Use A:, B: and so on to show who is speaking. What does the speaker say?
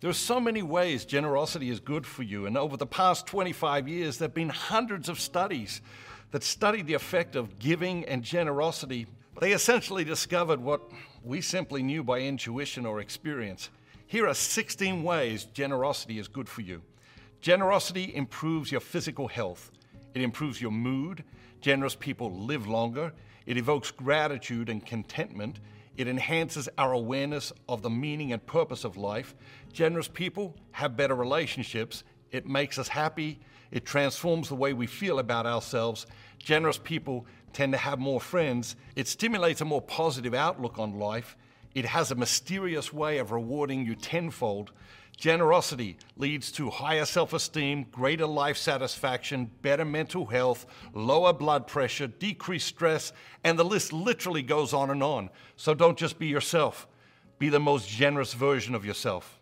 A: There are so many ways generosity is good for you, and over the past 25 years, there have been hundreds of studies that studied the effect of giving and generosity. They essentially discovered what we simply knew by intuition or experience. Here are 16 ways generosity is good for you. Generosity improves your physical health, it improves your mood. Generous people live longer, it evokes gratitude and contentment. It enhances our awareness of the meaning and purpose of life. Generous people have better relationships. It makes us happy. It transforms the way we feel about ourselves. Generous people tend to have more friends. It stimulates a more positive outlook on life. It has a mysterious way of rewarding you tenfold. Generosity leads to higher self esteem, greater life satisfaction, better mental health, lower blood pressure, decreased stress, and the list literally goes on and on. So don't just be yourself, be the most generous version of yourself.